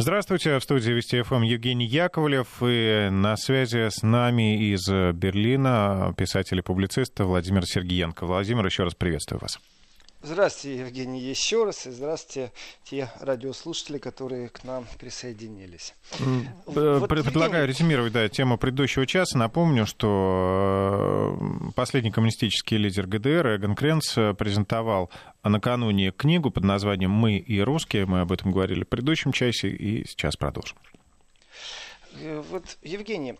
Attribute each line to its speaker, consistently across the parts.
Speaker 1: Здравствуйте, в студии Вести ФМ Евгений Яковлев и на связи с нами из Берлина писатель и публицист Владимир Сергеенко. Владимир, еще раз приветствую вас.
Speaker 2: Здравствуйте, Евгений, еще раз. И здравствуйте, те радиослушатели, которые к нам присоединились.
Speaker 1: Вот, Предлагаю Евгений... резюмировать да, тему предыдущего часа. Напомню, что э, последний коммунистический лидер ГДР Эгон Кренц презентовал накануне книгу под названием «Мы и русские». Мы об этом говорили в предыдущем часе, и сейчас продолжим.
Speaker 2: Э, вот, Евгений,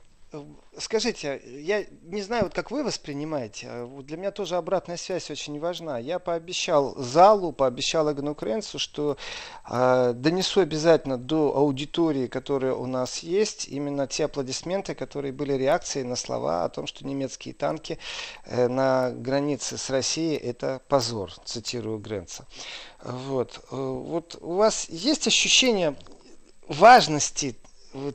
Speaker 2: Скажите, я не знаю, вот как вы воспринимаете, а для меня тоже обратная связь очень важна. Я пообещал залу, пообещал Эгону Кренцу, что э, донесу обязательно до аудитории, которая у нас есть, именно те аплодисменты, которые были реакцией на слова о том, что немецкие танки э, на границе с Россией это позор, цитирую Гренца. Вот. Э, вот у вас есть ощущение важности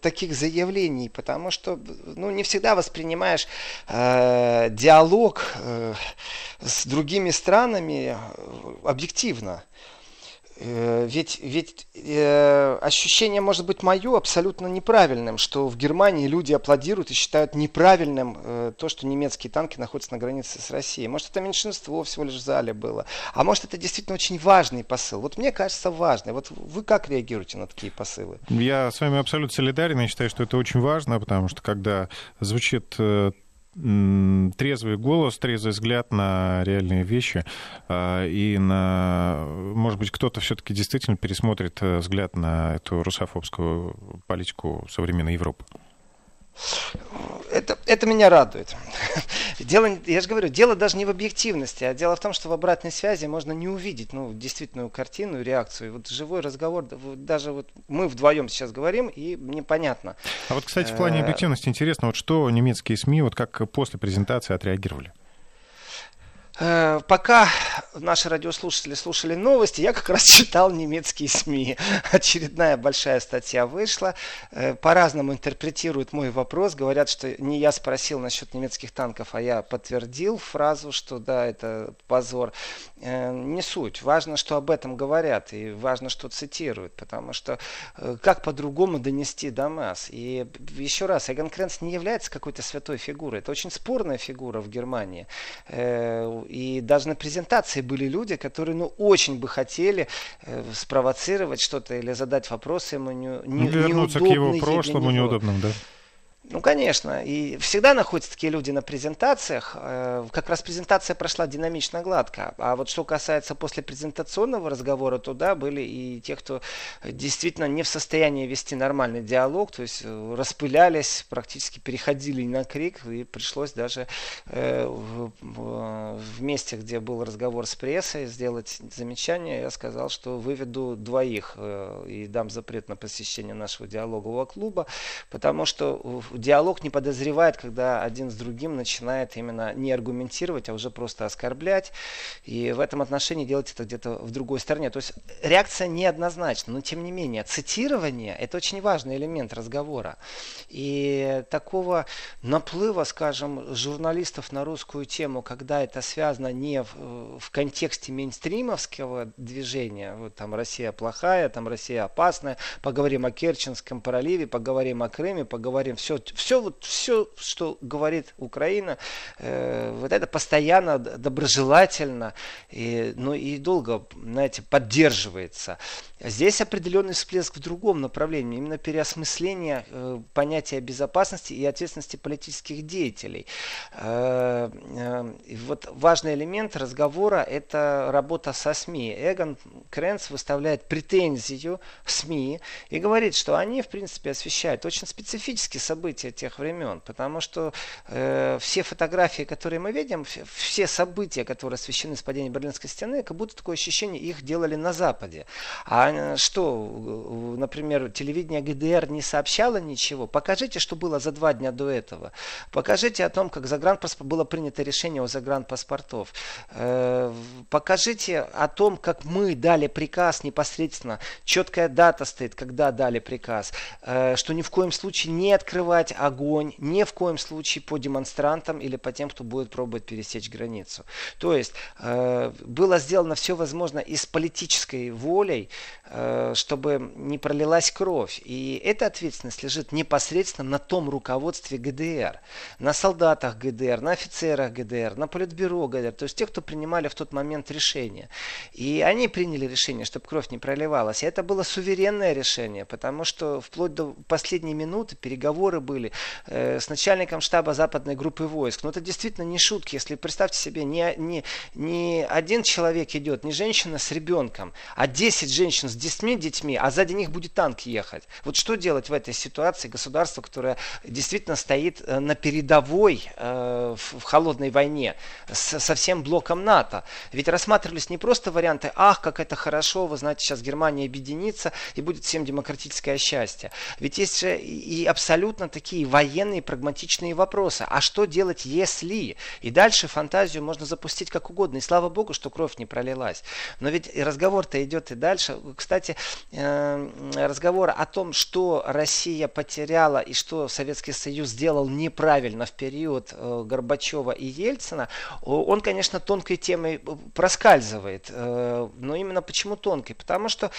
Speaker 2: таких заявлений, потому что ну, не всегда воспринимаешь э, диалог э, с другими странами э, объективно. Э, ведь, ведь э, ощущение может быть мое абсолютно неправильным, что в Германии люди аплодируют и считают неправильным э, то, что немецкие танки находятся на границе с Россией. Может, это меньшинство всего лишь в зале было. А может, это действительно очень важный посыл. Вот мне кажется, важный. Вот вы как реагируете на такие посылы?
Speaker 1: Я с вами абсолютно солидарен. Я считаю, что это очень важно, потому что когда звучит э, трезвый голос, трезвый взгляд на реальные вещи, а, и на, может быть, кто-то все-таки действительно пересмотрит э, взгляд на эту русофобскую политику современной Европы.
Speaker 2: Это, это меня радует. Дело, я же говорю, дело даже не в объективности, а дело в том, что в обратной связи можно не увидеть ну, действительную картину, реакцию. Вот живой разговор, даже вот мы вдвоем сейчас говорим, и непонятно.
Speaker 1: А вот, кстати, в плане э, объективности интересно, вот что немецкие СМИ, вот как после презентации отреагировали?
Speaker 2: Э, пока наши радиослушатели слушали новости, я как раз читал немецкие СМИ. Очередная большая статья вышла. Э, по-разному интерпретируют мой вопрос. Говорят, что не я спросил насчет немецких танков, а я подтвердил фразу, что да, это позор. Э, не суть. Важно, что об этом говорят, и важно, что цитируют, потому что как по-другому донести до масс. И еще раз, Эгон Кренц не является какой-то святой фигурой. Это очень спорная фигура в Германии и даже на презентации были люди, которые ну, очень бы хотели э, спровоцировать что-то или задать вопросы ему не, не,
Speaker 1: Вернуться к его прошлому неудобным, да?
Speaker 2: Ну, конечно. И всегда находятся такие люди на презентациях. Э, как раз презентация прошла динамично гладко. А вот что касается после презентационного разговора, то да, были и те, кто действительно не в состоянии вести нормальный диалог, то есть э, распылялись, практически переходили на крик, и пришлось даже э, в месте, где был разговор с прессой, сделать замечание. Я сказал, что выведу двоих и дам запрет на посещение нашего диалогового клуба, потому что диалог не подозревает, когда один с другим начинает именно не аргументировать, а уже просто оскорблять. И в этом отношении делать это где-то в другой стороне. То есть реакция неоднозначна, но тем не менее цитирование это очень важный элемент разговора. И такого наплыва, скажем, журналистов на русскую тему, когда это связано не в, в контексте мейнстримовского движения, вот там Россия плохая, там Россия опасная, поговорим о Керченском проливе, поговорим о Крыме, поговорим все все, вот, все, что говорит Украина, э, вот это постоянно доброжелательно, и, ну и долго, знаете, поддерживается. Здесь определенный всплеск в другом направлении, именно переосмысление э, понятия безопасности и ответственности политических деятелей. Э, э, вот важный элемент разговора – это работа со СМИ. Эгон Кренц выставляет претензию СМИ и говорит, что они, в принципе, освещают очень специфические события тех времен, потому что э, все фотографии, которые мы видим, все события, которые освещены с падением Берлинской стены, как будто такое ощущение их делали на Западе. А Э, что, например, телевидение ГДР не сообщало ничего? Покажите, что было за два дня до этого. Покажите о том, как загранпаспорт, было принято решение о загранпаспортов. Э, покажите о том, как мы дали приказ непосредственно. Четкая дата стоит, когда дали приказ. Э, что ни в коем случае не открывать открывать огонь ни в коем случае по демонстрантам или по тем, кто будет пробовать пересечь границу. То есть э, было сделано все возможное и с политической волей, э, чтобы не пролилась кровь. И эта ответственность лежит непосредственно на том руководстве ГДР, на солдатах ГДР, на офицерах ГДР, на политбюро ГДР, то есть тех, кто принимали в тот момент решения. И они приняли решение, чтобы кровь не проливалась. И это было суверенное решение, потому что вплоть до последней минуты переговоры были э, с начальником штаба западной группы войск. Но это действительно не шутки. Если представьте себе, не, не, не один человек идет, не женщина с ребенком, а 10 женщин с 10 детьми, а сзади них будет танк ехать. Вот что делать в этой ситуации государство, которое действительно стоит э, на передовой э, в, холодной войне со всем блоком НАТО? Ведь рассматривались не просто варианты, ах, как это хорошо, вы знаете, сейчас Германия объединится и будет всем демократическое счастье. Ведь есть же и абсолютно такие военные прагматичные вопросы. А что делать, если? И дальше фантазию можно запустить как угодно. И слава богу, что кровь не пролилась. Но ведь разговор-то идет и дальше. Кстати, э, разговор о том, что Россия потеряла и что Советский Союз сделал неправильно в период э, Горбачева и Ельцина, он, конечно, тонкой темой проскальзывает. Э, но именно почему тонкой? Потому что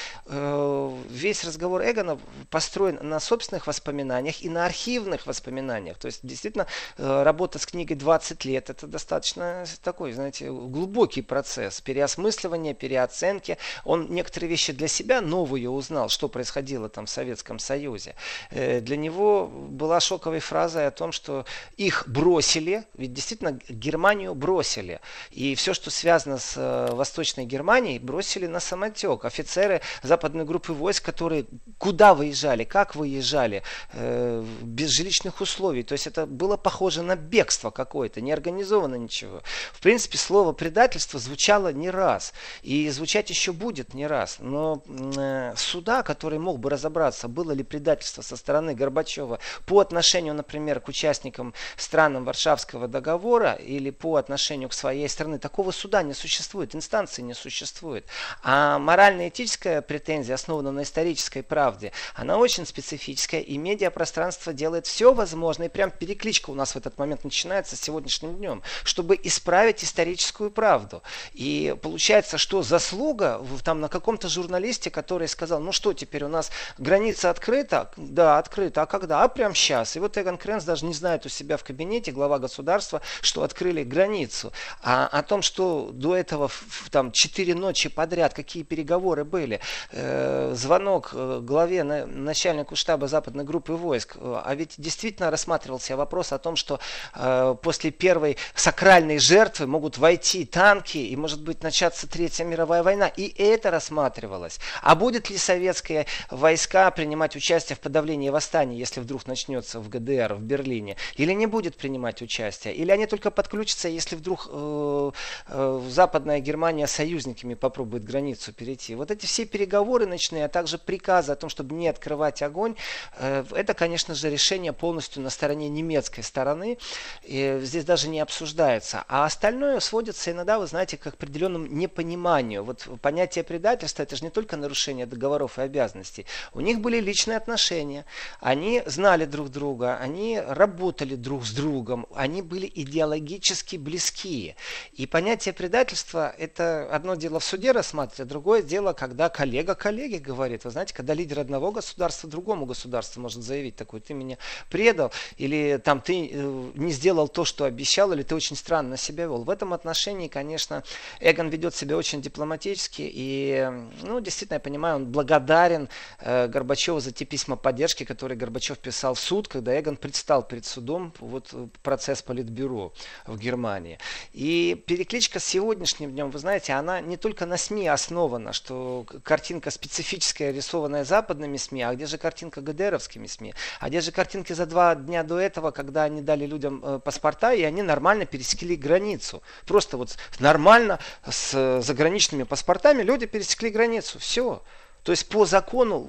Speaker 2: весь разговор Эгона построен на собственных воспоминаниях и на архивных воспоминаниях. То есть, действительно, работа с книгой 20 лет, это достаточно такой, знаете, глубокий процесс переосмысливания, переоценки. Он некоторые вещи для себя новые узнал, что происходило там в Советском Союзе. Э, для него была шоковой фразой о том, что их бросили, ведь действительно Германию бросили. И все, что связано с э, Восточной Германией, бросили на самотек. Офицеры западной группы войск, которые куда выезжали, как выезжали, э, без жилищных условий. То есть это было похоже на бегство какое-то, не организовано ничего. В принципе, слово предательство звучало не раз. И звучать еще будет не раз. Но э, суда, который мог бы разобраться, было ли предательство со стороны Горбачева по отношению, например, к участникам странам Варшавского договора или по отношению к своей стране, такого суда не существует, инстанции не существует. А морально-этическая претензия, основана на исторической правде, она очень специфическая, и медиапространство делает все возможное, и прям перекличка у нас в этот момент начинается с сегодняшним днем, чтобы исправить историческую правду. И получается, что заслуга там на каком-то журналисте, который сказал, ну что теперь у нас граница открыта? Да, открыта. А когда? А прямо сейчас. И вот Эгон Кренс даже не знает у себя в кабинете, глава государства, что открыли границу. А о том, что до этого там четыре ночи подряд, какие переговоры были, э, звонок э, главе, на, начальнику штаба западной группы войск, а ведь действительно рассматривался вопрос о том, что э, после первой сакральной жертвы могут войти танки и, может быть, начаться Третья мировая война. И это рассматривалось. А будет ли советские войска принимать участие в подавлении восстания, если вдруг начнется в ГДР, в Берлине? Или не будет принимать участие? Или они только подключатся, если вдруг э, э, Западная Германия союзниками попробует границу перейти? Вот эти все переговоры ночные, а также приказы о том, чтобы не открывать огонь, э, это, конечно же, решение полностью на стороне немецкой стороны. И здесь даже не обсуждается. А остальное сводится иногда, вы знаете, к определенному непониманию. Вот понятие предательства это же не только нарушение договоров и обязанностей. У них были личные отношения, они знали друг друга, они работали друг с другом, они были идеологически близкие. И понятие предательства это одно дело в суде рассматривать, а другое дело, когда коллега коллеге говорит. Вы знаете, когда лидер одного государства другому государству может заявить такой, ты меня предал, или там ты э, не сделал то, что обещал, или ты очень странно себя вел. В этом отношении, конечно, Эгон ведет себя очень дипломатически. И, ну, действительно, я понимаю, он благодарен э, Горбачеву за те письма поддержки, которые Горбачев писал в суд, когда Эгон предстал перед судом, вот процесс Политбюро в Германии. И перекличка с сегодняшним днем, вы знаете, она не только на СМИ основана, что картинка специфическая, рисованная западными СМИ, а где же картинка ГДРовскими СМИ? А где же картинки за два дня до этого, когда они дали людям э, паспорта, и они нормально пересекли границу. Просто вот нормально с заграничными паспортами люди пересекли границу. Все. То есть по закону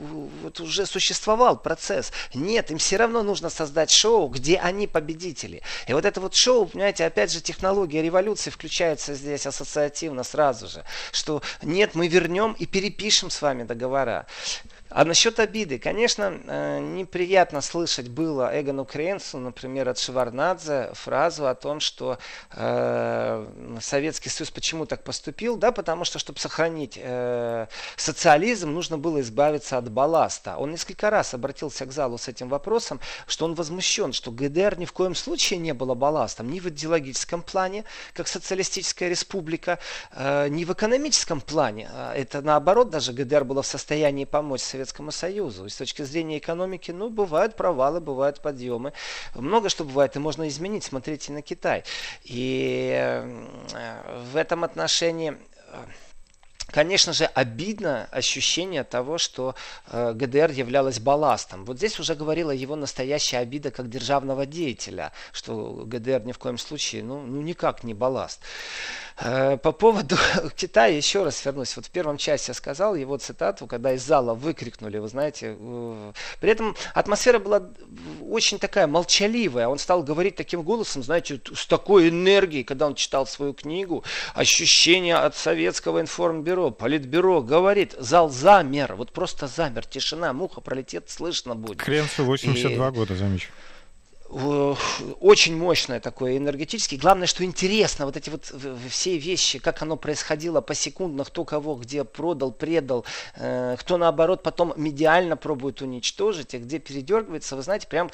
Speaker 2: вот уже существовал процесс. Нет, им все равно нужно создать шоу, где они победители. И вот это вот шоу, понимаете, опять же технология революции включается здесь ассоциативно сразу же. Что нет, мы вернем и перепишем с вами договора. А насчет обиды, конечно, э, неприятно слышать было Эгону Кренсу, например, от Шеварнадзе фразу о том, что э, Советский Союз почему так поступил, да, потому что, чтобы сохранить э, социализм, нужно было избавиться от балласта. Он несколько раз обратился к залу с этим вопросом, что он возмущен, что ГДР ни в коем случае не было балластом, ни в идеологическом плане, как социалистическая республика, э, ни в экономическом плане. А это наоборот, даже ГДР было в состоянии помочь Советскому Союзу. И с точки зрения экономики, ну, бывают провалы, бывают подъемы. Много что бывает, и можно изменить. Смотрите на Китай. И э, в этом отношении э, Конечно же, обидно ощущение того, что э, ГДР являлась балластом. Вот здесь уже говорила его настоящая обида как державного деятеля, что ГДР ни в коем случае, ну, ну никак не балласт. Э, по поводу Китая еще раз вернусь. Вот в первом части я сказал его цитату, когда из зала выкрикнули, вы знаете. Э, при этом атмосфера была очень такая молчаливая. Он стал говорить таким голосом, знаете, с такой энергией, когда он читал свою книгу. Ощущение от советского информбюро, политбюро говорит, зал замер. Вот просто замер, тишина, муха пролетит, слышно будет.
Speaker 1: Кренцу 82 И... года, замечу
Speaker 2: очень мощное такое энергетически. Главное, что интересно, вот эти вот все вещи, как оно происходило посекундно, кто кого где продал, предал, э, кто наоборот потом медиально пробует уничтожить, и где передергивается, вы знаете, прям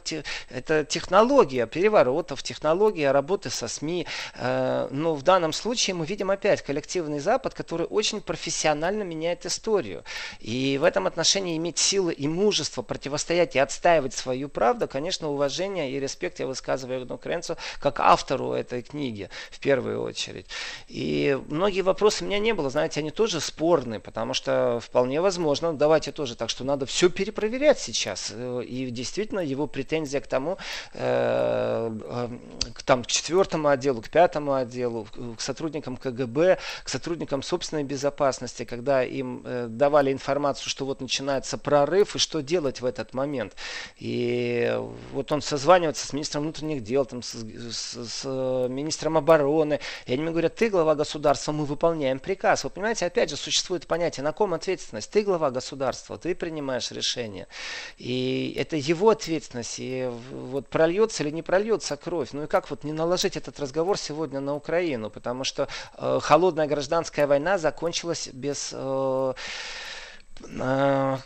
Speaker 2: это технология переворотов, технология работы со СМИ. Э, но в данном случае мы видим опять коллективный Запад, который очень профессионально меняет историю. И в этом отношении иметь силы и мужество противостоять и отстаивать свою правду, конечно, уважение и респект я высказываю Эгну Кренцу как автору этой книги в первую очередь. И многие вопросы у меня не было, знаете, они тоже спорные, потому что вполне возможно, давайте тоже так, что надо все перепроверять сейчас. И действительно его претензия к тому, э, э, к, там, к четвертому отделу, к пятому отделу, к сотрудникам КГБ, к сотрудникам собственной безопасности, когда им э, давали информацию, что вот начинается прорыв и что делать в этот момент. И вот он созванивается созваниваться с министром внутренних дел, там, с, с, с э, министром обороны. И они мне говорят, ты глава государства, мы выполняем приказ. Вы понимаете, опять же, существует понятие, на ком ответственность? Ты глава государства, ты принимаешь решение. И это его ответственность. И вот прольется или не прольется кровь. Ну и как вот не наложить этот разговор сегодня на Украину? Потому что э, холодная гражданская война закончилась без... Э,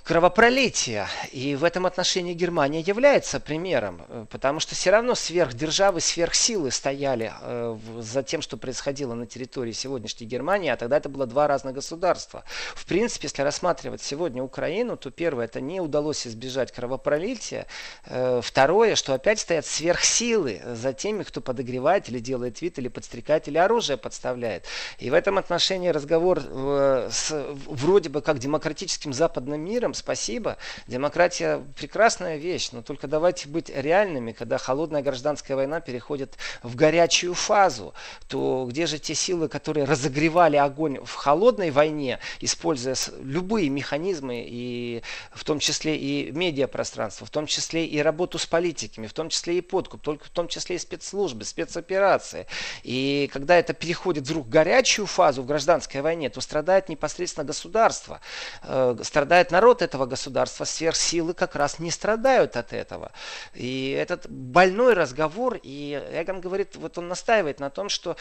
Speaker 2: кровопролития. И в этом отношении Германия является примером, э, потому что все равно сверхдержавы, сверхсилы стояли э, за тем, что происходило на территории сегодняшней Германии, а тогда это было два разных государства. В принципе, если рассматривать сегодня Украину, то первое, это не удалось избежать кровопролития. Второе, что опять стоят сверхсилы за теми, кто подогревает или делает вид, или подстрекает, или оружие подставляет. И в этом отношении разговор с, вроде бы как демократическим демократическим западным миром, спасибо. Демократия прекрасная вещь, но только давайте быть реальными, когда холодная гражданская война переходит в горячую фазу, то где же те силы, которые разогревали огонь в холодной войне, используя любые механизмы, и в том числе и медиапространство, в том числе и работу с политиками, в том числе и подкуп, только в том числе и спецслужбы, спецоперации. И когда это переходит вдруг в горячую фазу в гражданской войне, то страдает непосредственно государство. Страдает народ этого государства, сверхсилы как раз не страдают от этого. И этот больной разговор, и Эгон говорит, вот он настаивает на том, что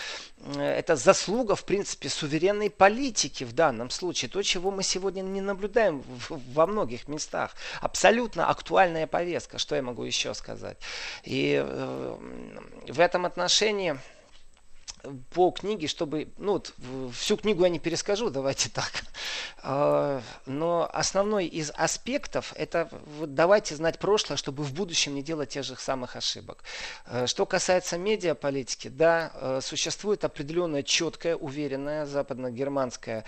Speaker 2: это заслуга, в принципе, суверенной политики в данном случае. То, чего мы сегодня не наблюдаем во многих местах. Абсолютно актуальная повестка, что я могу еще сказать. И э, в этом отношении по книге, чтобы, ну, вот, всю книгу я не перескажу, давайте так. А, но основной из аспектов это вот давайте знать прошлое, чтобы в будущем не делать тех же самых ошибок. А, что касается медиаполитики, да, а, существует определенная четкая, уверенная западно-германская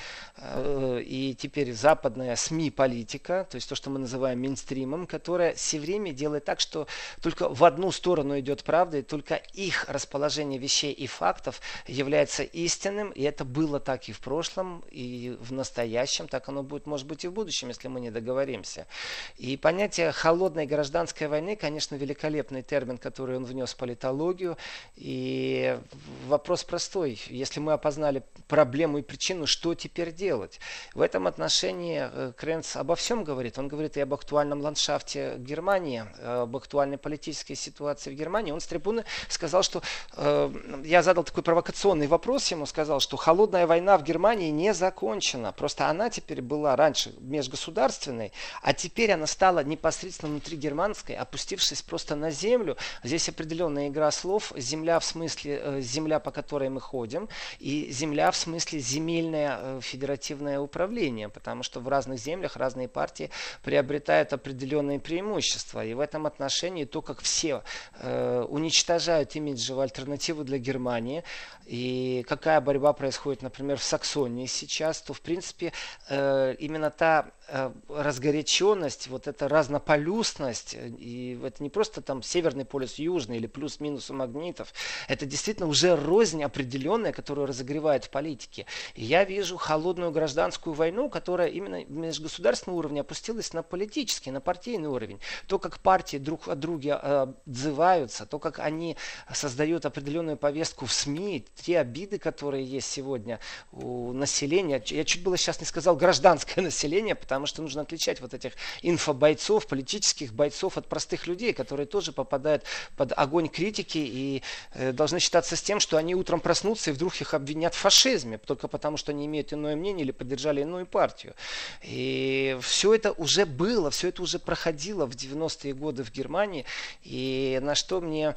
Speaker 2: и теперь западная СМИ-политика, то есть то, что мы называем мейнстримом, которая все время делает так, что только в одну сторону идет правда, и только их расположение вещей и фактов является истинным, и это было так и в прошлом, и в настоящем, так оно будет, может быть, и в будущем, если мы не договоримся. И понятие холодной гражданской войны, конечно, великолепный термин, который он внес в политологию, и вопрос простой. Если мы опознали проблему и причину, что теперь делать? В этом отношении э, Кренц обо всем говорит. Он говорит и об актуальном ландшафте Германии, об актуальной политической ситуации в Германии. Он с трибуны сказал, что э, я задал такой провокационный вопрос ему, сказал, что холодная война в Германии не закончена. Просто она теперь была раньше межгосударственной, а теперь она стала непосредственно внутри германской, опустившись просто на землю. Здесь определенная игра слов. Земля в смысле э, земля, по которой мы ходим, и земля в смысле земельное э, федеративное управление, потому что в разных землях разные партии приобретают определенные преимущества. И в этом отношении то, как все э, уничтожают имиджевую альтернативу для Германии, и какая борьба происходит, например, в Саксонии сейчас, то, в принципе, э, именно та э, разгоряченность, вот эта разнополюсность, и это не просто там северный полюс, южный или плюс-минус у магнитов, это действительно уже рознь определенная, которую разогревает в политике. И я вижу холодную гражданскую войну, которая именно межгосударственного уровня опустилась на политический, на партийный уровень. То, как партии друг от друга э, отзываются, то, как они создают определенную повестку в СМИ, те обиды, которые есть сегодня у населения. Я чуть было сейчас не сказал гражданское население, потому что нужно отличать вот этих инфобойцов, политических бойцов от простых людей, которые тоже попадают под огонь критики и э, должны считаться с тем, что они утром проснутся и вдруг их обвинят в фашизме, только потому что они имеют иное мнение или поддержали иную партию. И все это уже было, все это уже проходило в 90-е годы в Германии. И на что мне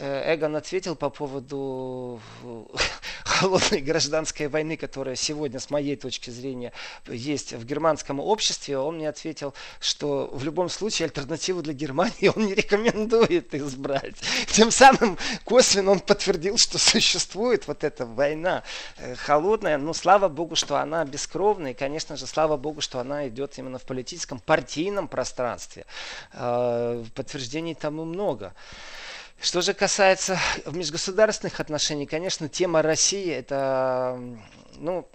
Speaker 2: Эгон ответил по поводу э, холодной гражданской войны, которая сегодня, с моей точки зрения, есть в германском обществе. Он мне ответил, что в любом случае альтернативу для Германии он не рекомендует избрать. Тем самым косвенно он подтвердил, что существует вот эта война э, холодная. Но слава богу, что она бескровная. И, конечно же, слава богу, что она идет именно в политическом, партийном пространстве. Подтверждений тому много. Что же касается межгосударственных отношений, конечно, тема России это ну,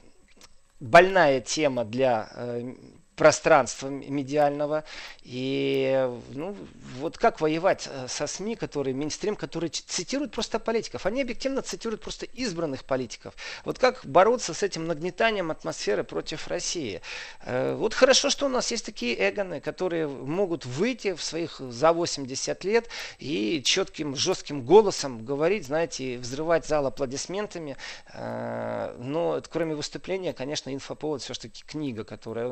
Speaker 2: больная тема для э, пространства медиального. И ну, вот как воевать э, со СМИ, которые, мейнстрим, которые цитируют просто политиков. Они объективно цитируют просто избранных политиков. Вот как бороться с этим нагнетанием атмосферы против России. Э, вот хорошо, что у нас есть такие эгоны, которые могут выйти в своих за 80 лет и четким, жестким голосом говорить, знаете, взрывать зал аплодисментами. Э, но кроме выступления, конечно, инфоповод все-таки книга, которая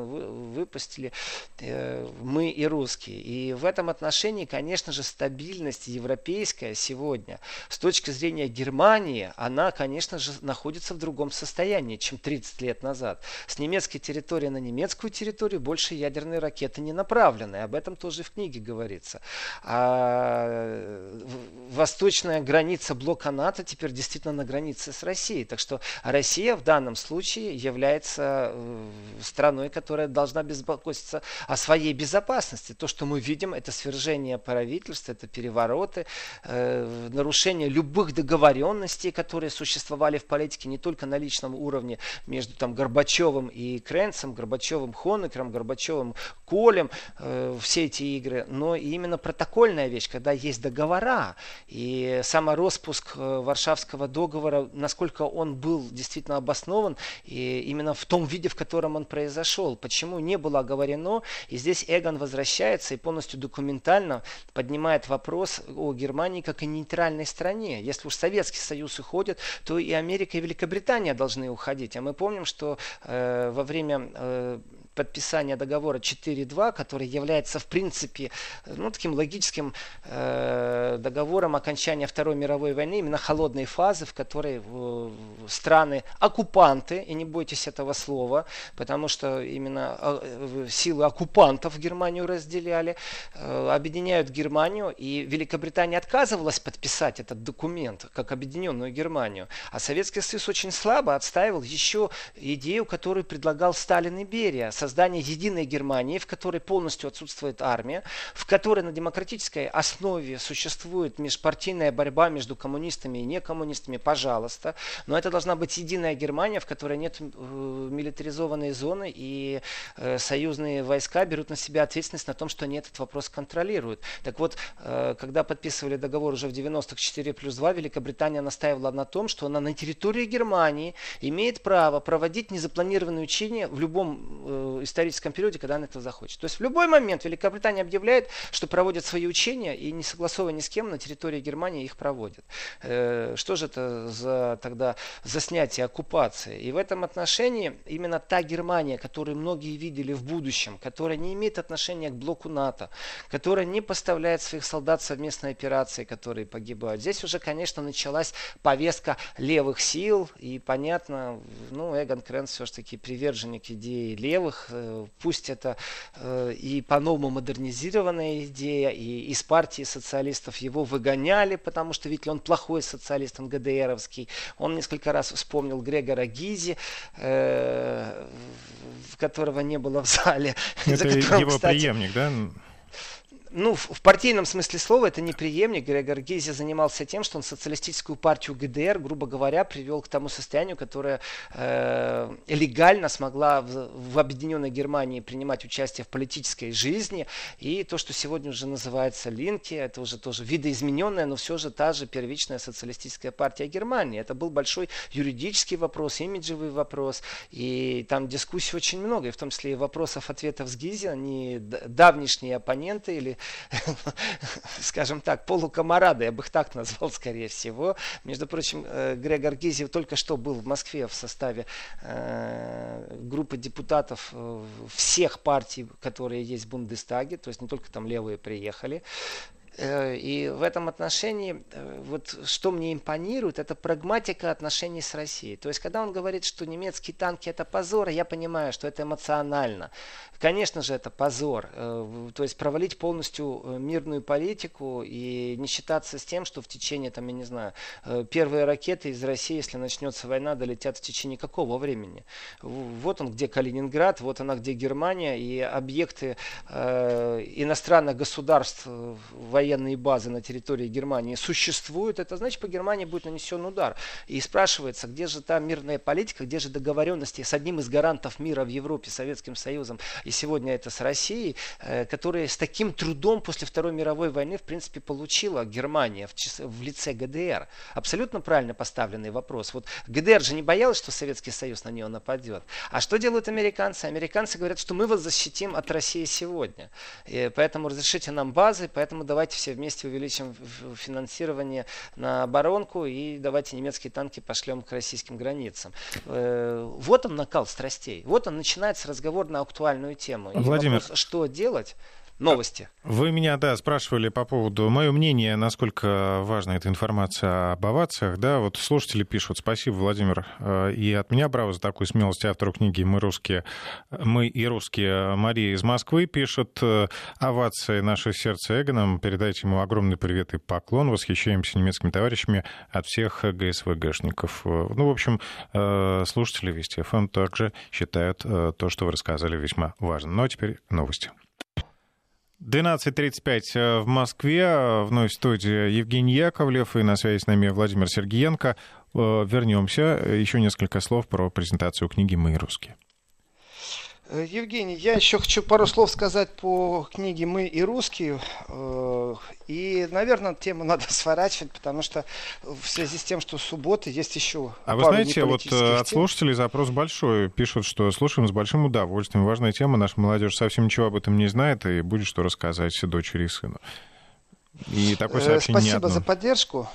Speaker 2: выпустили э, мы и русские. И в этом отношении, конечно же, стабильность европейская сегодня с точки зрения Германии, она, конечно же, находится в другом состоянии, чем 30 лет назад. С немецкой территории на немецкую территорию больше ядерные ракеты не направлены. Об этом тоже в книге говорится. А восточная граница блока НАТО теперь действительно на границе с Россией. Так что Россия в данном случае является э, страной, которая должна беспокоиться о своей безопасности. То, что мы видим, это свержение правительства, это перевороты, э, нарушение любых договоренностей, которые существовали в политике не только на личном уровне между там, Горбачевым и Кренцем, Горбачевым Хонекером, Горбачевым Колем, э, все эти игры, но и именно протокольная вещь, когда есть договора. И самороспуск э, Варшавского договора, насколько он был действительно обоснован, и именно в том виде, в котором он произошел. Почему не было оговорено. И здесь Эгон возвращается и полностью документально поднимает вопрос о Германии как о нейтральной стране. Если уж Советский Союз уходит, то и Америка и Великобритания должны уходить. А мы помним, что э, во время э, подписания договора 4.2, который является в принципе ну, таким логическим э, договором окончания Второй мировой войны, именно холодной фазы, в которой э, страны оккупанты, и не бойтесь этого слова, потому что именно э, силы оккупантов Германию разделяли, э, объединяют Германию, и Великобритания отказывалась подписать этот документ как объединенную Германию, а Советский Союз очень слабо отстаивал еще идею, которую предлагал Сталин и Берия, создания единой Германии, в которой полностью отсутствует армия, в которой на демократической основе существует межпартийная борьба между коммунистами и некоммунистами, пожалуйста. Но это должна быть единая Германия, в которой нет э, милитаризованной зоны и э, союзные войска берут на себя ответственность на том, что они этот вопрос контролируют. Так вот, э, когда подписывали договор уже в 90-х 4 плюс 2, Великобритания настаивала на том, что она на территории Германии имеет право проводить незапланированные учения в любом историческом периоде, когда она этого захочет. То есть в любой момент Великобритания объявляет, что проводит свои учения и не согласовывая ни с кем на территории Германии их проводит. Э, что же это за тогда за снятие оккупации? И в этом отношении именно та Германия, которую многие видели в будущем, которая не имеет отношения к блоку НАТО, которая не поставляет своих солдат в совместные операции, которые погибают. Здесь уже, конечно, началась повестка левых сил, и понятно, ну, Эгон Кренс все-таки приверженник идеи левых, э, пусть это э, и по-новому модернизированная идея, и из партии социалистов его выгоняли, потому что ведь он плохой социалист, он ГДРовский. Он несколько раз вспомнил Грегора Гизи, э, которого не было в зале.
Speaker 1: Это которым, его кстати, преемник, да?
Speaker 2: Ну, в, в партийном смысле слова это не преемник. Грегор Гейзи занимался тем, что он социалистическую партию ГДР, грубо говоря, привел к тому состоянию, которое э, легально смогла в, в объединенной Германии принимать участие в политической жизни. И то, что сегодня уже называется Линки, это уже тоже видоизмененная, но все же та же первичная социалистическая партия Германии. Это был большой юридический вопрос, имиджевый вопрос. И там дискуссий очень много, и в том числе и вопросов-ответов с Гизи. Они давнишние оппоненты или скажем так, полукомарады, я бы их так назвал, скорее всего. Между прочим, э, Грегор Гизев только что был в Москве в составе э, группы депутатов э, всех партий, которые есть в Бундестаге, то есть не только там левые приехали. И в этом отношении, вот что мне импонирует, это прагматика отношений с Россией. То есть, когда он говорит, что немецкие танки это позор, я понимаю, что это эмоционально. Конечно же, это позор. Э, то есть провалить полностью э, мирную политику и не считаться с тем, что в течение, там, я не знаю, э, первые ракеты из России, если начнется война, долетят в течение какого времени? Вот он где Калининград, вот она где Германия, и объекты э, иностранных государств, военные базы на территории Германии существуют. Это значит, по Германии будет нанесен удар. И спрашивается, где же та мирная политика, где же договоренности с одним из гарантов мира в Европе, Советским Союзом, и сегодня это с Россией, э, которые с таким трудом после Второй мировой войны, в принципе, получила Германия в, в лице ГДР. Абсолютно правильно поставленный вопрос. Вот ГДР же не боялась, что Советский Союз на нее нападет. А что делают американцы? Американцы говорят, что мы вас защитим от России сегодня. И поэтому разрешите нам базы, поэтому давайте все вместе увеличим финансирование на оборонку и давайте немецкие танки пошлем к российским границам. Э, вот он накал страстей. Вот он начинается разговор на актуальную тему. И
Speaker 1: Владимир, вопрос,
Speaker 2: что делать? Новости.
Speaker 1: Вы меня, да, спрашивали по поводу мое мнение, насколько важна эта информация об овациях. Да, вот слушатели пишут, спасибо, Владимир, э, и от меня, браво, за такую смелость автору книги «Мы русские», «Мы и русские». Мария из Москвы пишет, э, овации наше сердце Эгоном, передайте ему огромный привет и поклон, восхищаемся немецкими товарищами от всех ГСВГшников. Э, ну, в общем, слушатели Вести ФМ также считают то, что вы рассказали, весьма важным. Ну, а теперь новости. 12.35 э, в Москве. Вновь в студии Евгений Яковлев и на связи с нами Владимир Сергеенко. Э, вернемся. Еще несколько слов про презентацию книги «Мы русские».
Speaker 2: Э, Евгений, я еще хочу пару слов сказать по книге «Мы и русские». Э, и, наверное, тему надо сворачивать, потому что в связи с тем, что суббота, есть еще
Speaker 1: А вы знаете, вот э, от слушателей запрос большой. Пишут, что слушаем с большим удовольствием. Важная тема. Наша молодежь совсем ничего об этом не знает и будет что рассказать дочери и сыну.
Speaker 2: И такое сообщение Спасибо за поддержку.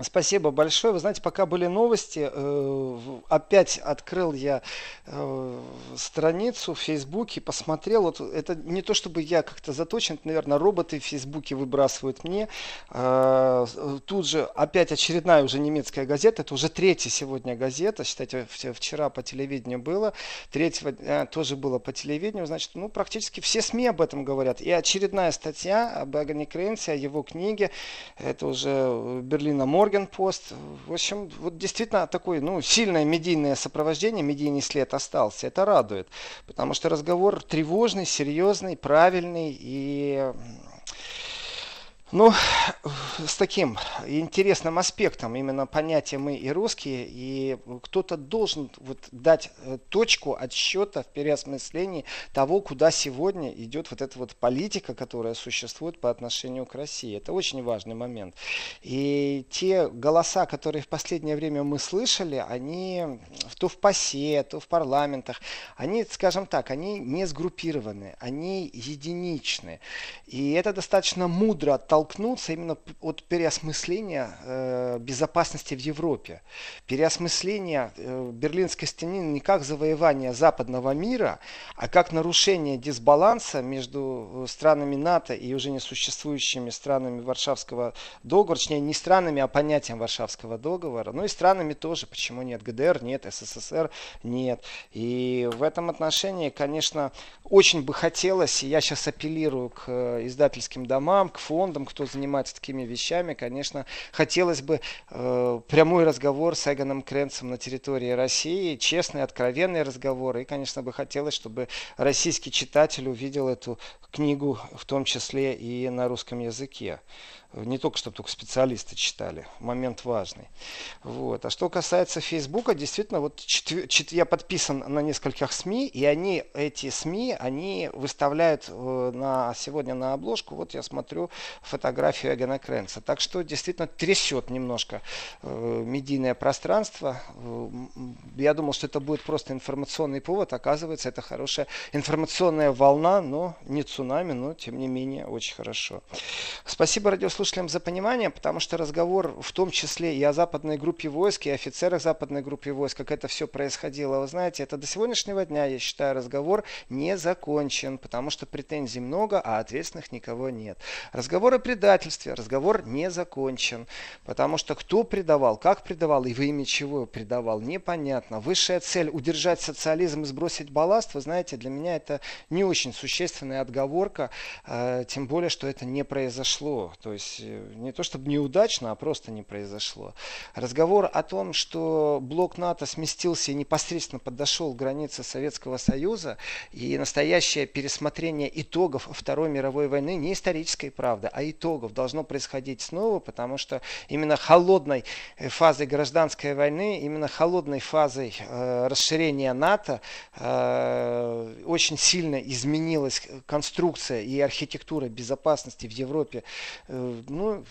Speaker 2: Спасибо большое. Вы знаете, пока были новости, э, опять открыл я э, страницу в Фейсбуке, посмотрел. Вот это не то, чтобы я как-то заточен, это, наверное, роботы в Фейсбуке выбрасывают мне. Э, тут же опять очередная уже немецкая газета. Это уже третья сегодня газета. Считайте, вчера по телевидению было. Третьего дня тоже было по телевидению. Значит, ну, практически все СМИ об этом говорят. И очередная статья об Эгоне Крейнсе, о его книге. Это уже Берлина Мор Моргенпост. В общем, вот действительно такое, ну, сильное медийное сопровождение, медийный след остался. Это радует, потому что разговор тревожный, серьезный, правильный и ну, с таким интересным аспектом, именно понятия мы и русские, и кто-то должен вот дать э, точку отсчета в переосмыслении того, куда сегодня идет вот эта вот политика, которая существует по отношению к России. Это очень важный момент. И те голоса, которые в последнее время мы слышали, они то в ПАСЕ, то в парламентах, они, скажем так, они не сгруппированы, они единичны. И это достаточно мудро оттолкнуть оттолкнуться именно от переосмысления э, безопасности в Европе. Переосмысления э, Берлинской стены не как завоевание западного мира, а как нарушение дисбаланса между э, странами НАТО и уже не существующими странами Варшавского договора, точнее не странами, а понятием Варшавского договора. Ну и странами тоже, почему нет? ГДР нет, СССР нет. И в этом отношении, конечно, очень бы хотелось, и я сейчас апеллирую к э, издательским домам, к фондам, кто занимается такими вещами, конечно, хотелось бы э, прямой разговор с Эгоном Кренцем на территории России, честный, откровенный разговор. И, конечно, бы хотелось, чтобы российский читатель увидел эту книгу, в том числе и на русском языке не только чтобы только специалисты читали, момент важный. Вот. А что касается Фейсбука, действительно, вот четвер... чет... я подписан на нескольких СМИ, и они, эти СМИ, они выставляют э, на, сегодня на обложку, вот я смотрю фотографию Эгона Кренца. Так что действительно трясет немножко э, медийное пространство. Э, я думал, что это будет просто информационный повод, оказывается, это хорошая информационная волна, но не цунами, но тем не менее очень хорошо. Спасибо радиослушателям слушателям за понимание, потому что разговор в том числе и о западной группе войск, и офицерах западной группы войск, как это все происходило. Вы знаете, это до сегодняшнего дня, я считаю, разговор не закончен, потому что претензий много, а ответственных никого нет. Разговор о предательстве, разговор не закончен, потому что кто предавал, как предавал и во имя чего предавал, непонятно. Высшая цель удержать социализм и сбросить балласт, вы знаете, для меня это не очень существенная отговорка, э, тем более, что это не произошло. То есть Э, не то чтобы неудачно, а просто не произошло. Разговор о том, что блок НАТО сместился и непосредственно подошел к границе Советского Союза, и настоящее пересмотрение итогов Второй мировой войны не исторической правды, а итогов должно происходить снова, потому что именно холодной э, фазой гражданской войны, именно холодной фазой э, расширения НАТО э, очень сильно изменилась конструкция и архитектура безопасности в Европе э, ну,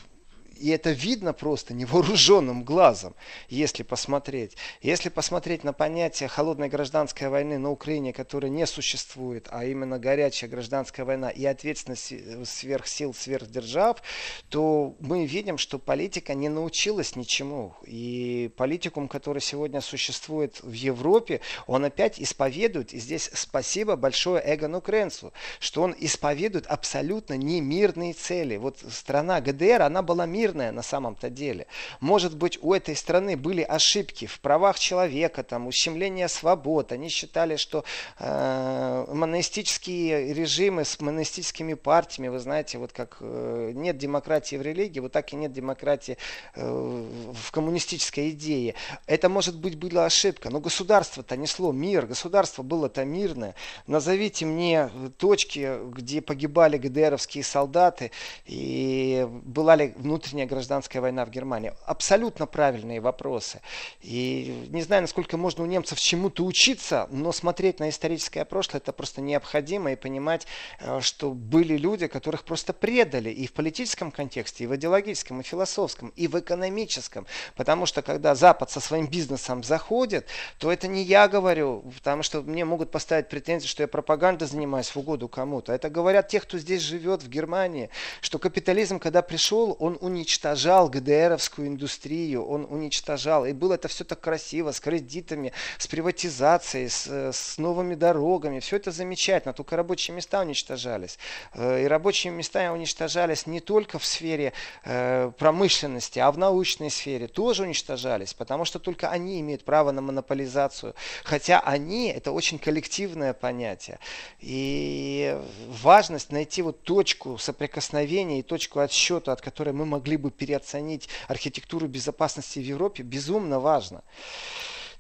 Speaker 2: и это видно просто невооруженным глазом, если посмотреть. Если посмотреть на понятие холодной гражданской войны на Украине, которая не существует, а именно горячая гражданская война и ответственность сверхсил, сверхдержав, то мы видим, что политика не научилась ничему. И политикум, который сегодня существует в Европе, он опять исповедует, и здесь спасибо большое Эгону Кренцу, что он исповедует абсолютно не мирные цели. Вот страна ГДР, она была мирной, мирная на самом-то деле. Может быть, у этой страны были ошибки в правах человека, там, ущемление свобод. Они считали, что э, монастические режимы с монастическими партиями, вы знаете, вот как э, нет демократии в религии, вот так и нет демократии э, в коммунистической идее. Это, может быть, была ошибка, но государство-то несло мир, государство было-то мирное. Назовите мне точки, где погибали ГДРовские солдаты, и была ли внутренняя внутренняя гражданская война в Германии? Абсолютно правильные вопросы. И не знаю, насколько можно у немцев чему-то учиться, но смотреть на историческое прошлое это просто необходимо и понимать, э, что были люди, которых просто предали и в политическом контексте, и в идеологическом, и философском, и в экономическом. Потому что когда Запад со своим бизнесом заходит, то это не я говорю, потому что мне могут поставить претензии, что я пропагандой занимаюсь в угоду кому-то. Это говорят те, кто здесь живет в Германии, что капитализм, когда пришел, он уничтожил уничтожал ГДРовскую индустрию, он уничтожал. И было это все так красиво, с кредитами, с приватизацией, с, с новыми дорогами. Все это замечательно, только рабочие места уничтожались. Э, и рабочие места уничтожались не только в сфере э, промышленности, а в научной сфере тоже уничтожались, потому что только они имеют право на монополизацию. Хотя они, это очень коллективное понятие. И важность найти вот точку соприкосновения и точку отсчета, от которой мы могли могли бы переоценить архитектуру безопасности в Европе, безумно важно.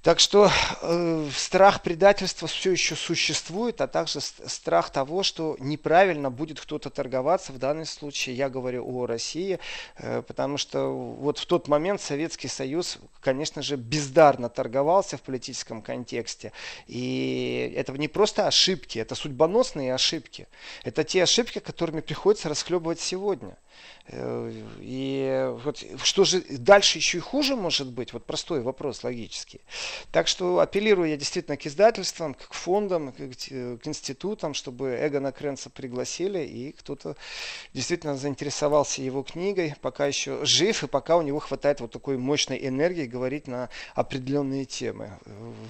Speaker 2: Так что э, страх предательства все еще существует, а также страх того, что неправильно будет кто-то торговаться. В данном случае я говорю о России, э, потому что вот в тот момент Советский Союз, конечно же, бездарно торговался в политическом контексте. И это не просто ошибки, это судьбоносные ошибки. Это те ошибки, которыми приходится расхлебывать сегодня. Э, и вот что же дальше еще и хуже может быть? Вот простой вопрос логический. Так что апеллирую я действительно к издательствам, к фондам, к, институтам, чтобы Эгона Кренца пригласили и кто-то действительно заинтересовался его книгой, пока еще жив и пока у него хватает вот такой мощной энергии говорить на определенные темы.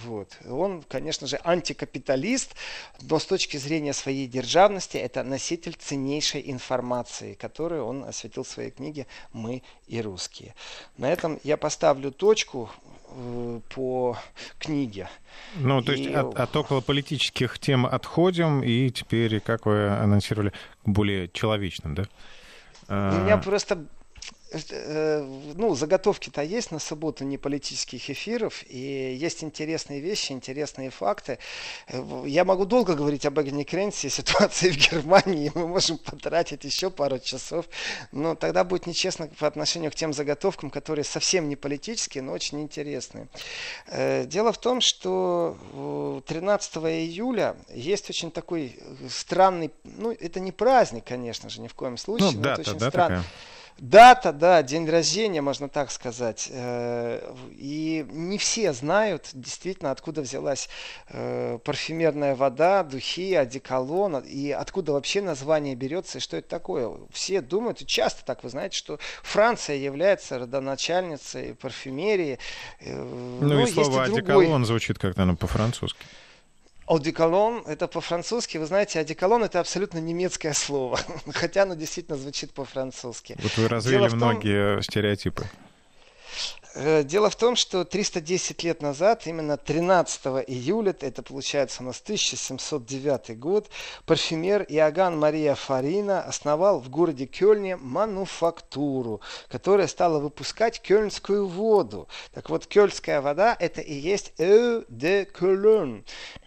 Speaker 2: Вот. Он, конечно же, антикапиталист, но с точки зрения своей державности это носитель ценнейшей информации, которую он освещает посвятил своей книге «Мы и русские». На этом я поставлю точку по книге.
Speaker 1: Ну, то есть от, от около политических тем отходим, и теперь, как вы анонсировали, к более человечным, да?
Speaker 2: У меня а. просто Э, ну, заготовки-то есть на субботу не политических эфиров, и есть интересные вещи, интересные факты. Э, я могу долго говорить об Эгоне Кренсе, ситуации в Германии, мы можем потратить еще пару часов, но тогда будет нечестно по отношению к тем заготовкам, которые совсем не политические, но очень интересные. Э, дело в том, что 13 июля есть очень такой странный, ну, это не праздник, конечно же, ни в коем случае,
Speaker 1: ну, но
Speaker 2: это
Speaker 1: очень да, странный. Такая
Speaker 2: Дата, да, день рождения, можно так сказать. Э, и не все знают действительно, откуда взялась э, парфюмерная вода, духи, одеколон, и откуда вообще название берется, и что это такое. Все думают, и часто так, вы знаете, что Франция является родоначальницей парфюмерии.
Speaker 1: Ну, ну и слово одеколон другой... звучит как-то ну, по-французски.
Speaker 2: Одеколон, это по-французски. Вы знаете, одеколон это абсолютно немецкое слово, хотя оно действительно звучит по-французски.
Speaker 1: Вот вы развили том... многие стереотипы.
Speaker 2: Э, дело в том, что 310 лет назад, именно 13 июля, это получается у нас 1709 год, парфюмер Иоганн Мария Фарина основал в городе Кёльне мануфактуру, которая стала выпускать кёльнскую воду. Так вот, кёльская вода это и есть «Eau de Cologne».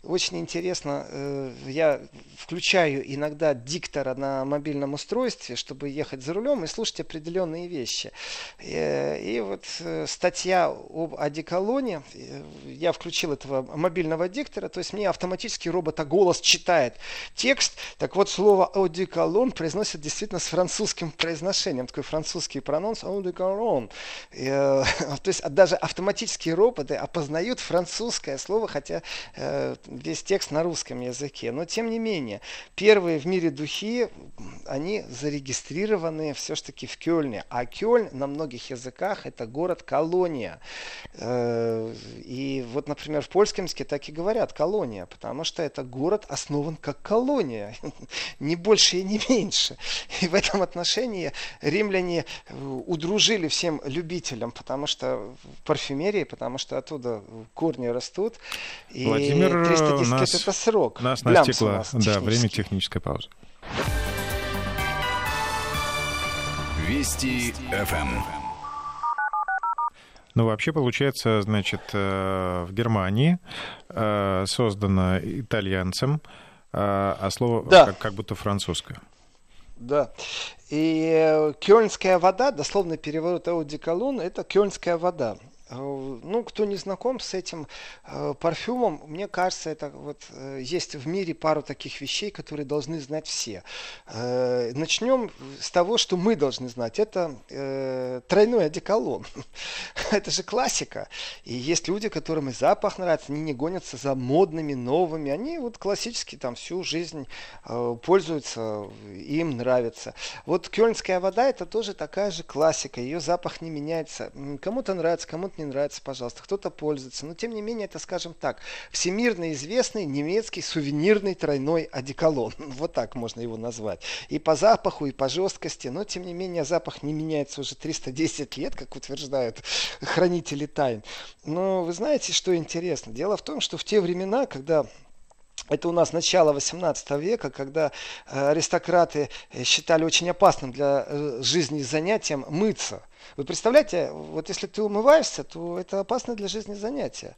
Speaker 2: Очень интересно, э, я включаю иногда диктора на мобильном устройстве, чтобы ехать за рулем и слушать определенные вещи. Э, и вот статья об одеколоне, я включил этого мобильного диктора, то есть мне автоматически робот-голос читает текст. Так вот, слово одеколон произносит действительно с французским произношением, такой французский прононс одеколон. Э, то есть даже автоматические роботы опознают французское слово, хотя э, весь текст на русском языке. Но тем не менее, первые в мире духи, они зарегистрированы все-таки в Кёльне. А Кёльн на многих языках это город колония колония. Э, и вот, например, в польском языке так и говорят колония, потому что это город основан как колония, не больше и не меньше. И в этом отношении римляне э, удружили всем любителям, потому что в парфюмерии, потому что оттуда корни растут.
Speaker 1: И Владимир, 310 нас, это срок. Нас настикло, да, время технической паузы. Вести ФМ. Ну, вообще, получается, значит, э, в Германии э, создано итальянцем, э, а слово да. как, как будто французское.
Speaker 2: Да. И кёльнская вода, дословно перевод аудиколон, это кёльнская вода. Э, ну, кто не знаком с этим э, парфюмом, мне кажется, это вот э, есть в мире пару таких вещей, которые должны знать все. Начнем с того, что мы должны знать. Это тройной одеколон. это же классика. И есть люди, которым и запах нравится, они не гонятся за модными, новыми. Они вот классически там всю жизнь пользуются, им нравится. Вот кёльнская вода это тоже такая же классика. Ее запах не меняется. Кому-то нравится, кому-то не нравится, пожалуйста, кто-то пользуется. Но тем не менее, это, скажем так, всемирно известный немецкий сувенирный тройной одеколон. Вот так можно его назвать. И по запаху, и по жесткости. Но тем не менее, запах не меняется уже 310 лет, как утверждают хранители тайн. Но вы знаете, что интересно? Дело в том, что в те времена, когда это у нас начало 18 века, когда аристократы считали очень опасным для жизни занятием мыться – вы представляете, вот если ты умываешься, то это опасно для жизни занятие.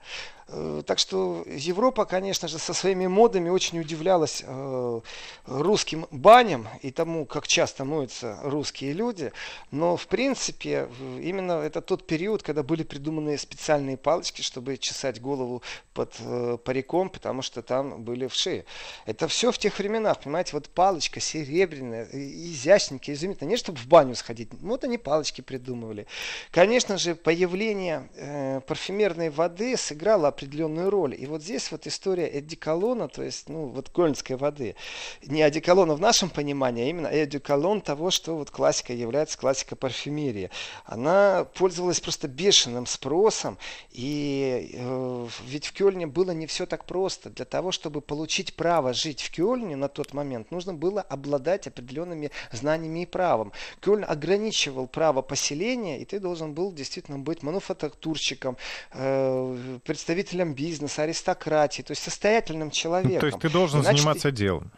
Speaker 2: Э, так что Европа, конечно же, со своими модами очень удивлялась э, русским баням и тому, как часто моются русские люди. Но, в принципе, именно это тот период, когда были придуманы специальные палочки, чтобы чесать голову под э, париком, потому что там были вши. Это все в тех временах, понимаете, вот палочка серебряная, изящненькая, изумительная. Не чтобы в баню сходить, вот они палочки придумывали. Конечно же, появление парфюмерной воды сыграло определенную роль. И вот здесь вот история эдиколона, то есть, ну, вот кольнской воды. Не одеколона в нашем понимании, а именно эдиколон того, что вот классика является классика парфюмерии. Она пользовалась просто бешеным спросом, и э, ведь в Кёльне было не все так просто. Для того, чтобы получить право жить в Кёльне на тот момент, нужно было обладать определенными знаниями и правом. Кёльн ограничивал право поселения, и ты должен был действительно быть мануфактурщиком, э, представителем представителем бизнеса, аристократии, то есть состоятельным человеком. Ну,
Speaker 1: то есть ты должен Иначе заниматься ты... делом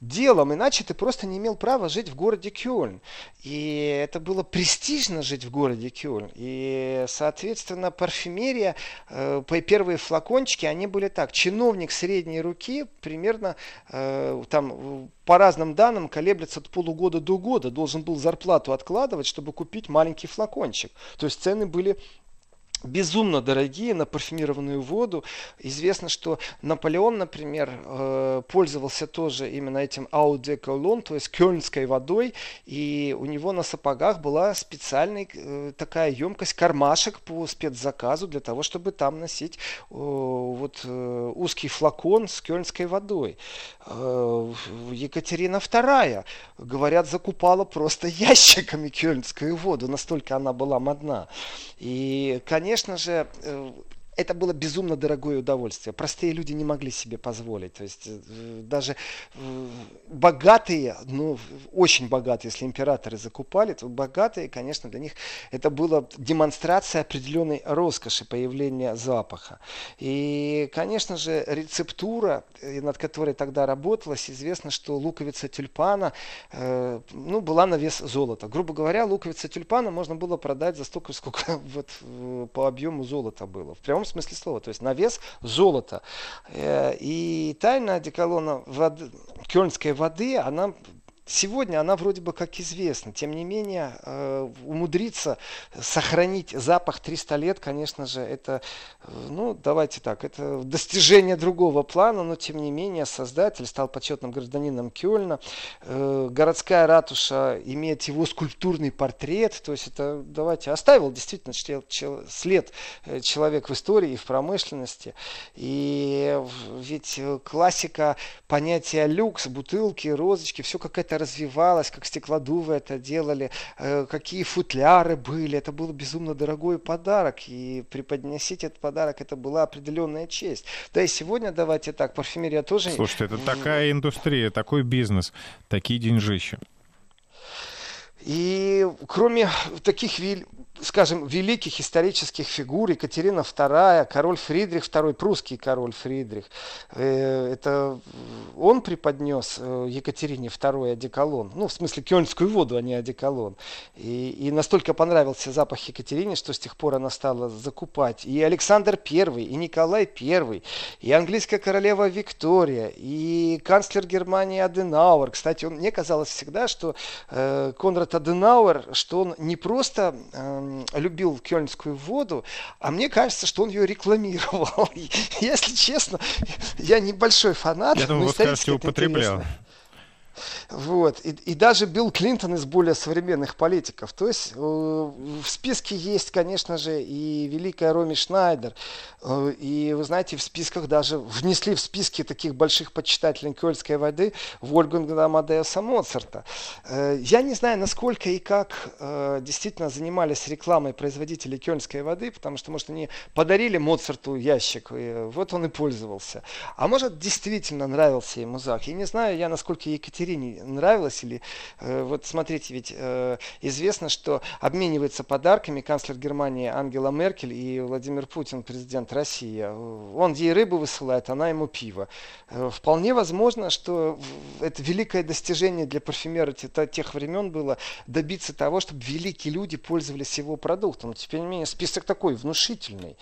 Speaker 2: делом, иначе ты просто не имел права жить в городе Кёльн. И это было престижно жить в городе Кёльн. И, соответственно, парфюмерия, э, первые флакончики, они были так. Чиновник средней руки примерно э, там по разным данным колеблется от полугода до года. Должен был зарплату откладывать, чтобы купить маленький флакончик. То есть цены были безумно дорогие на парфюмированную воду. Известно, что Наполеон, например, э, пользовался тоже именно этим Eau de Cologne, то есть кёльнской водой, и у него на сапогах была специальная э, такая емкость, кармашек по спецзаказу для того, чтобы там носить вот э, узкий флакон с кёльнской водой. Екатерина II, говорят, закупала просто ящиками кёльнскую воду, настолько она была модна. И, конечно, конечно же, э, это было безумно дорогое удовольствие. Простые люди не могли себе позволить. То есть э, даже э, богатые, ну, очень богатые, если императоры закупали, то богатые, конечно, для них это была демонстрация определенной роскоши появления запаха. И, конечно же, рецептура, э, над которой тогда работалась, известно, что луковица тюльпана, ну, была на вес золота. Грубо говоря, луковица тюльпана можно было продать за столько, сколько вот по объему золота было. В прямом смысле слова, то есть на вес золота. Э, и тайна одеколона воды, кёльнской воды, она Сегодня она вроде бы как известна, тем не менее э, умудриться сохранить запах 300 лет, конечно же, это, э, ну давайте так, это достижение другого плана, но тем не менее создатель стал почетным гражданином Кёльна, э, городская ратуша имеет его скульптурный портрет, то есть это, давайте, оставил действительно след человек в истории и в промышленности, и ведь классика понятия люкс, бутылки, розочки, все развивалось, как стеклодувы это делали, э, какие футляры были. Это был безумно дорогой подарок. И преподносить этот подарок, это была определенная честь. Да и сегодня, давайте так, парфюмерия тоже...
Speaker 1: Слушайте, это такая индустрия, такой бизнес, такие деньжища.
Speaker 2: И кроме таких скажем, великих исторических фигур, Екатерина II, король Фридрих II, прусский король Фридрих, э, это он преподнес э, Екатерине II одеколон, ну, в смысле, кёльнскую воду, а не одеколон. И, и настолько понравился запах Екатерине, что с тех пор она стала закупать. И Александр I, и Николай I, и английская королева Виктория, и канцлер Германии Аденауэр. Кстати, он, мне казалось всегда, что э, Конрад Аденауэр, что он не просто э, любил кёльнскую воду, а мне кажется, что он ее рекламировал. Если честно, я небольшой фанат.
Speaker 1: Я думаю, вы скажете, употреблял.
Speaker 2: Интересно. Вот. И, и даже Билл Клинтон из более современных политиков. То есть э, в списке есть, конечно же, и великая Роми Шнайдер. Э, и вы знаете, в списках даже внесли в списки таких больших почитателей Кёльской воды Вольфганга Амадеуса Моцарта. Э, я не знаю, насколько и как э, действительно занимались рекламой производителей Кёльнской воды, потому что, может, они подарили Моцарту ящик, и вот он и пользовался. А может, действительно нравился ему Зах. Я не знаю, я насколько Екатерина Катерине нравилось? Или э, вот смотрите, ведь э, известно, что обменивается подарками канцлер Германии Ангела Меркель и Владимир Путин, президент России. Он ей рыбу высылает, она ему пиво. Э, вполне возможно, что это великое достижение для парфюмера тех времен было добиться того, чтобы великие люди пользовались его продуктом. Теперь не менее список такой внушительный.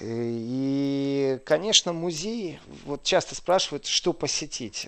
Speaker 2: И, конечно, музей, вот часто спрашивают, что посетить.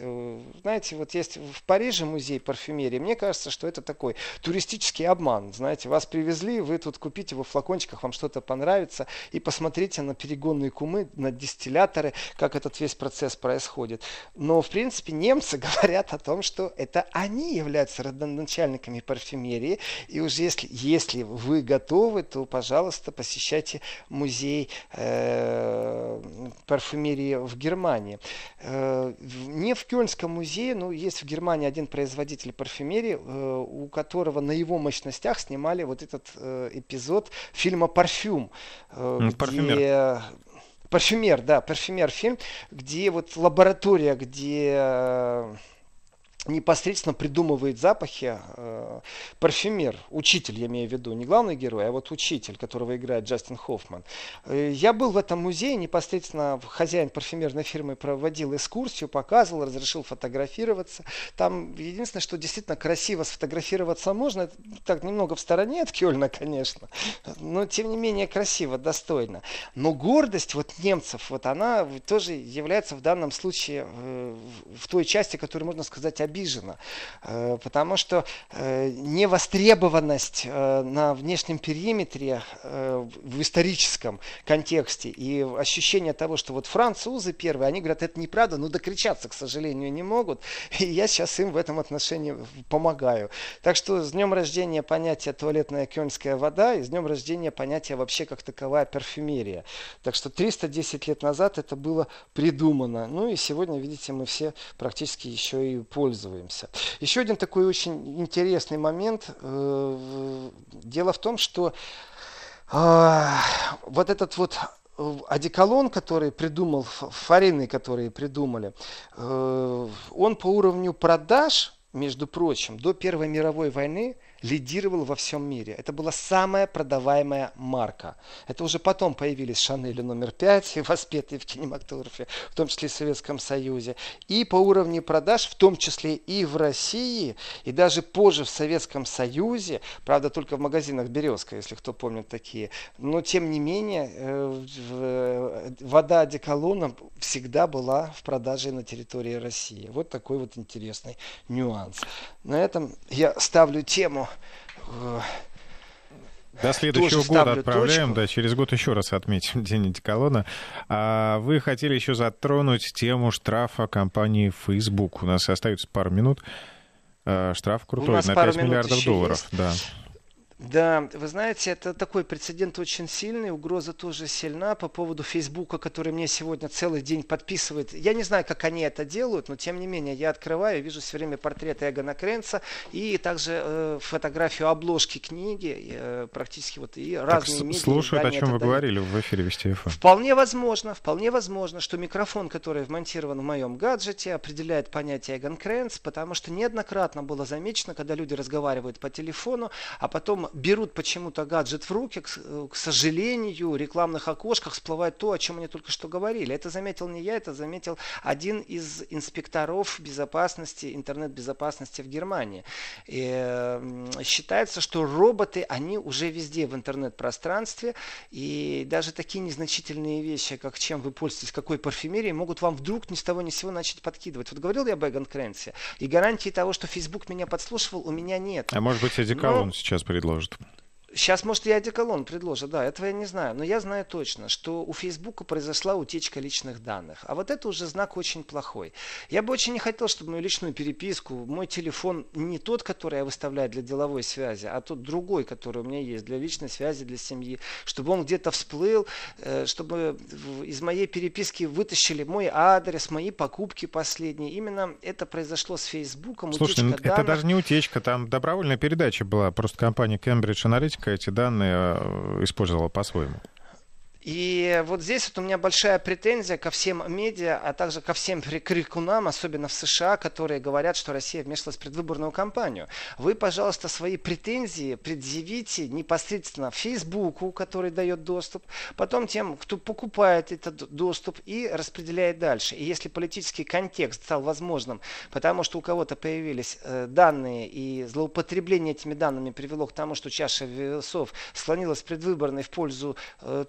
Speaker 2: Знаете, вот есть в Париже музей парфюмерии. Мне кажется, что это такой туристический обман. Знаете, вас привезли, вы тут купите во флакончиках, вам что-то понравится, и посмотрите на перегонные кумы, на дистилляторы, как этот весь процесс происходит. Но, в принципе, немцы говорят о том, что это они являются родоначальниками парфюмерии. И уже если, если вы готовы, то, пожалуйста, посещайте музей э, парфюмерии в Германии. Э, не в Кёльнском музее, но есть в Германии один производитель парфюмерии, э, у которого на его мощностях снимали вот этот э, эпизод фильма «Парфюм»,
Speaker 1: э, где... Парфюмер.
Speaker 2: Парфюмер, да, парфюмер фильм, где вот лаборатория, где непосредственно придумывает запахи э, парфюмер, учитель, я имею в виду, не главный герой, а вот учитель, которого играет Джастин Хоффман. Э, я был в этом музее, непосредственно хозяин парфюмерной фирмы проводил экскурсию, показывал, разрешил фотографироваться. Там единственное, что действительно красиво сфотографироваться можно, так немного в стороне от Кёльна, конечно, но тем не менее красиво, достойно. Но гордость вот немцев, вот она тоже является в данном случае э, в той части, которую можно сказать обижена, э, потому что э, невостребованность э, на внешнем периметре в историческом контексте и ощущение того, что вот французы первые, они говорят, это неправда, но докричаться, к сожалению, не могут, и я сейчас им в этом отношении помогаю. Так что с днем рождения понятие туалетная кёльнская вода и с днем рождения понятие вообще как таковая парфюмерия. Так что 310 лет назад это было придумано. Ну и сегодня, видите, мы все практически еще и пользуемся пользуемся. Еще один такой очень интересный момент. Э, дело в том, что а, вот этот вот одеколон, который придумал, фарины, которые придумали, э, он по уровню продаж, между прочим, до Первой мировой войны лидировал во всем мире. Это была самая продаваемая марка. Это уже потом появились Шанели номер 5, воспетые в кинематографе, в том числе и в Советском Союзе. И по уровню продаж, в том числе и в России, и даже позже в Советском Союзе, правда, только в магазинах «Березка», если кто помнит такие, но тем не менее э, э, вода одеколона всегда была в продаже на территории России. Вот такой вот интересный нюанс. На этом я ставлю тему
Speaker 1: до следующего года отправляем, точку. да, через год еще раз отметим День антиколона. А вы хотели еще затронуть тему штрафа компании Facebook. У нас остается пару минут. А, штраф крутой, на 5 миллиардов долларов. Есть. Да.
Speaker 2: Да, вы знаете, это такой прецедент очень сильный, угроза тоже сильна по поводу Фейсбука, который мне сегодня целый день подписывает. Я не знаю, как они это делают, но тем не менее я открываю, вижу все время портреты Эгона Кренца и также э, фотографию обложки книги, э, практически вот и так разные медиа.
Speaker 1: Слушают, о чем вы говорили в эфире Вести ФМ.
Speaker 2: Вполне возможно, вполне возможно, что микрофон, который вмонтирован в моем гаджете, определяет понятие Эгон Кренц, потому что неоднократно было замечено, когда люди разговаривают по телефону, а потом берут почему-то гаджет в руки, к, к сожалению, в рекламных окошках всплывает то, о чем они только что говорили. Это заметил не я, это заметил один из инспекторов безопасности, интернет-безопасности в Германии. И, э, считается, что роботы, они уже везде в интернет-пространстве, и даже такие незначительные вещи, как чем вы пользуетесь, какой парфюмерией, могут вам вдруг ни с того ни с сего начать подкидывать. Вот говорил я об Эгон Кренсе, и гарантии того, что Facebook меня подслушивал, у меня нет.
Speaker 1: А может быть, Одеколон Но... сейчас предложит? Предложит.
Speaker 2: Сейчас, может, и одеколон предложит, да, этого я не знаю. Но я знаю точно, что у Фейсбука произошла утечка личных данных. А вот это уже знак очень плохой. Я бы очень не хотел, чтобы мою личную переписку, мой телефон не тот, который я выставляю для деловой связи, а тот другой, который у меня есть для личной связи, для семьи, чтобы он где-то всплыл, э, чтобы из моей переписки вытащили мой адрес, мои покупки последние. Именно это произошло с Фейсбуком.
Speaker 1: Слушай, ну, это данных. даже не утечка, там добровольная передача была. Просто компания Cambridge Analytica эти данные э, использовала по-своему.
Speaker 2: И вот здесь вот у меня большая претензия ко всем медиа, а также ко всем крикунам, особенно в США, которые говорят, что Россия вмешалась в предвыборную кампанию. Вы, пожалуйста, свои претензии предъявите непосредственно Фейсбуку, который дает доступ, потом тем, кто покупает этот доступ и распределяет дальше. И если политический контекст стал возможным, потому что у кого-то появились э, данные и злоупотребление этими данными привело к тому, что чаша весов склонилась предвыборной в пользу э,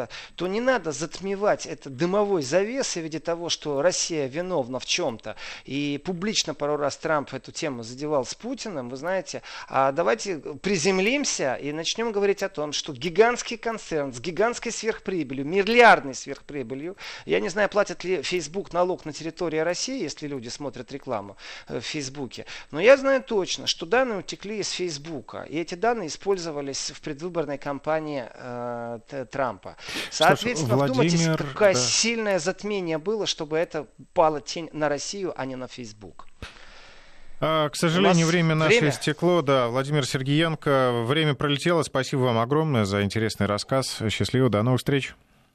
Speaker 2: Трампа, то не надо затмевать это дымовой завесой в виде того, что Россия виновна в чем-то. И публично пару раз Трамп эту тему задевал с Путиным, вы знаете. А давайте приземлимся и начнем говорить о том, что гигантский концерн с гигантской сверхприбылью, миллиардной сверхприбылью, я не знаю, платят ли Facebook налог на территории России, если люди смотрят рекламу э, в Фейсбуке, но я знаю точно, что данные утекли из Фейсбука, и эти данные использовались в предвыборной кампании э, Трампа. Соответственно, Владимир, вдумайтесь, какое да. сильное затмение было, чтобы это пала тень на Россию, а не на Фейсбук.
Speaker 1: А, к сожалению, время наше время? истекло. Да, Владимир Сергеенко, время пролетело. Спасибо вам огромное за интересный рассказ. Счастливо, до новых встреч.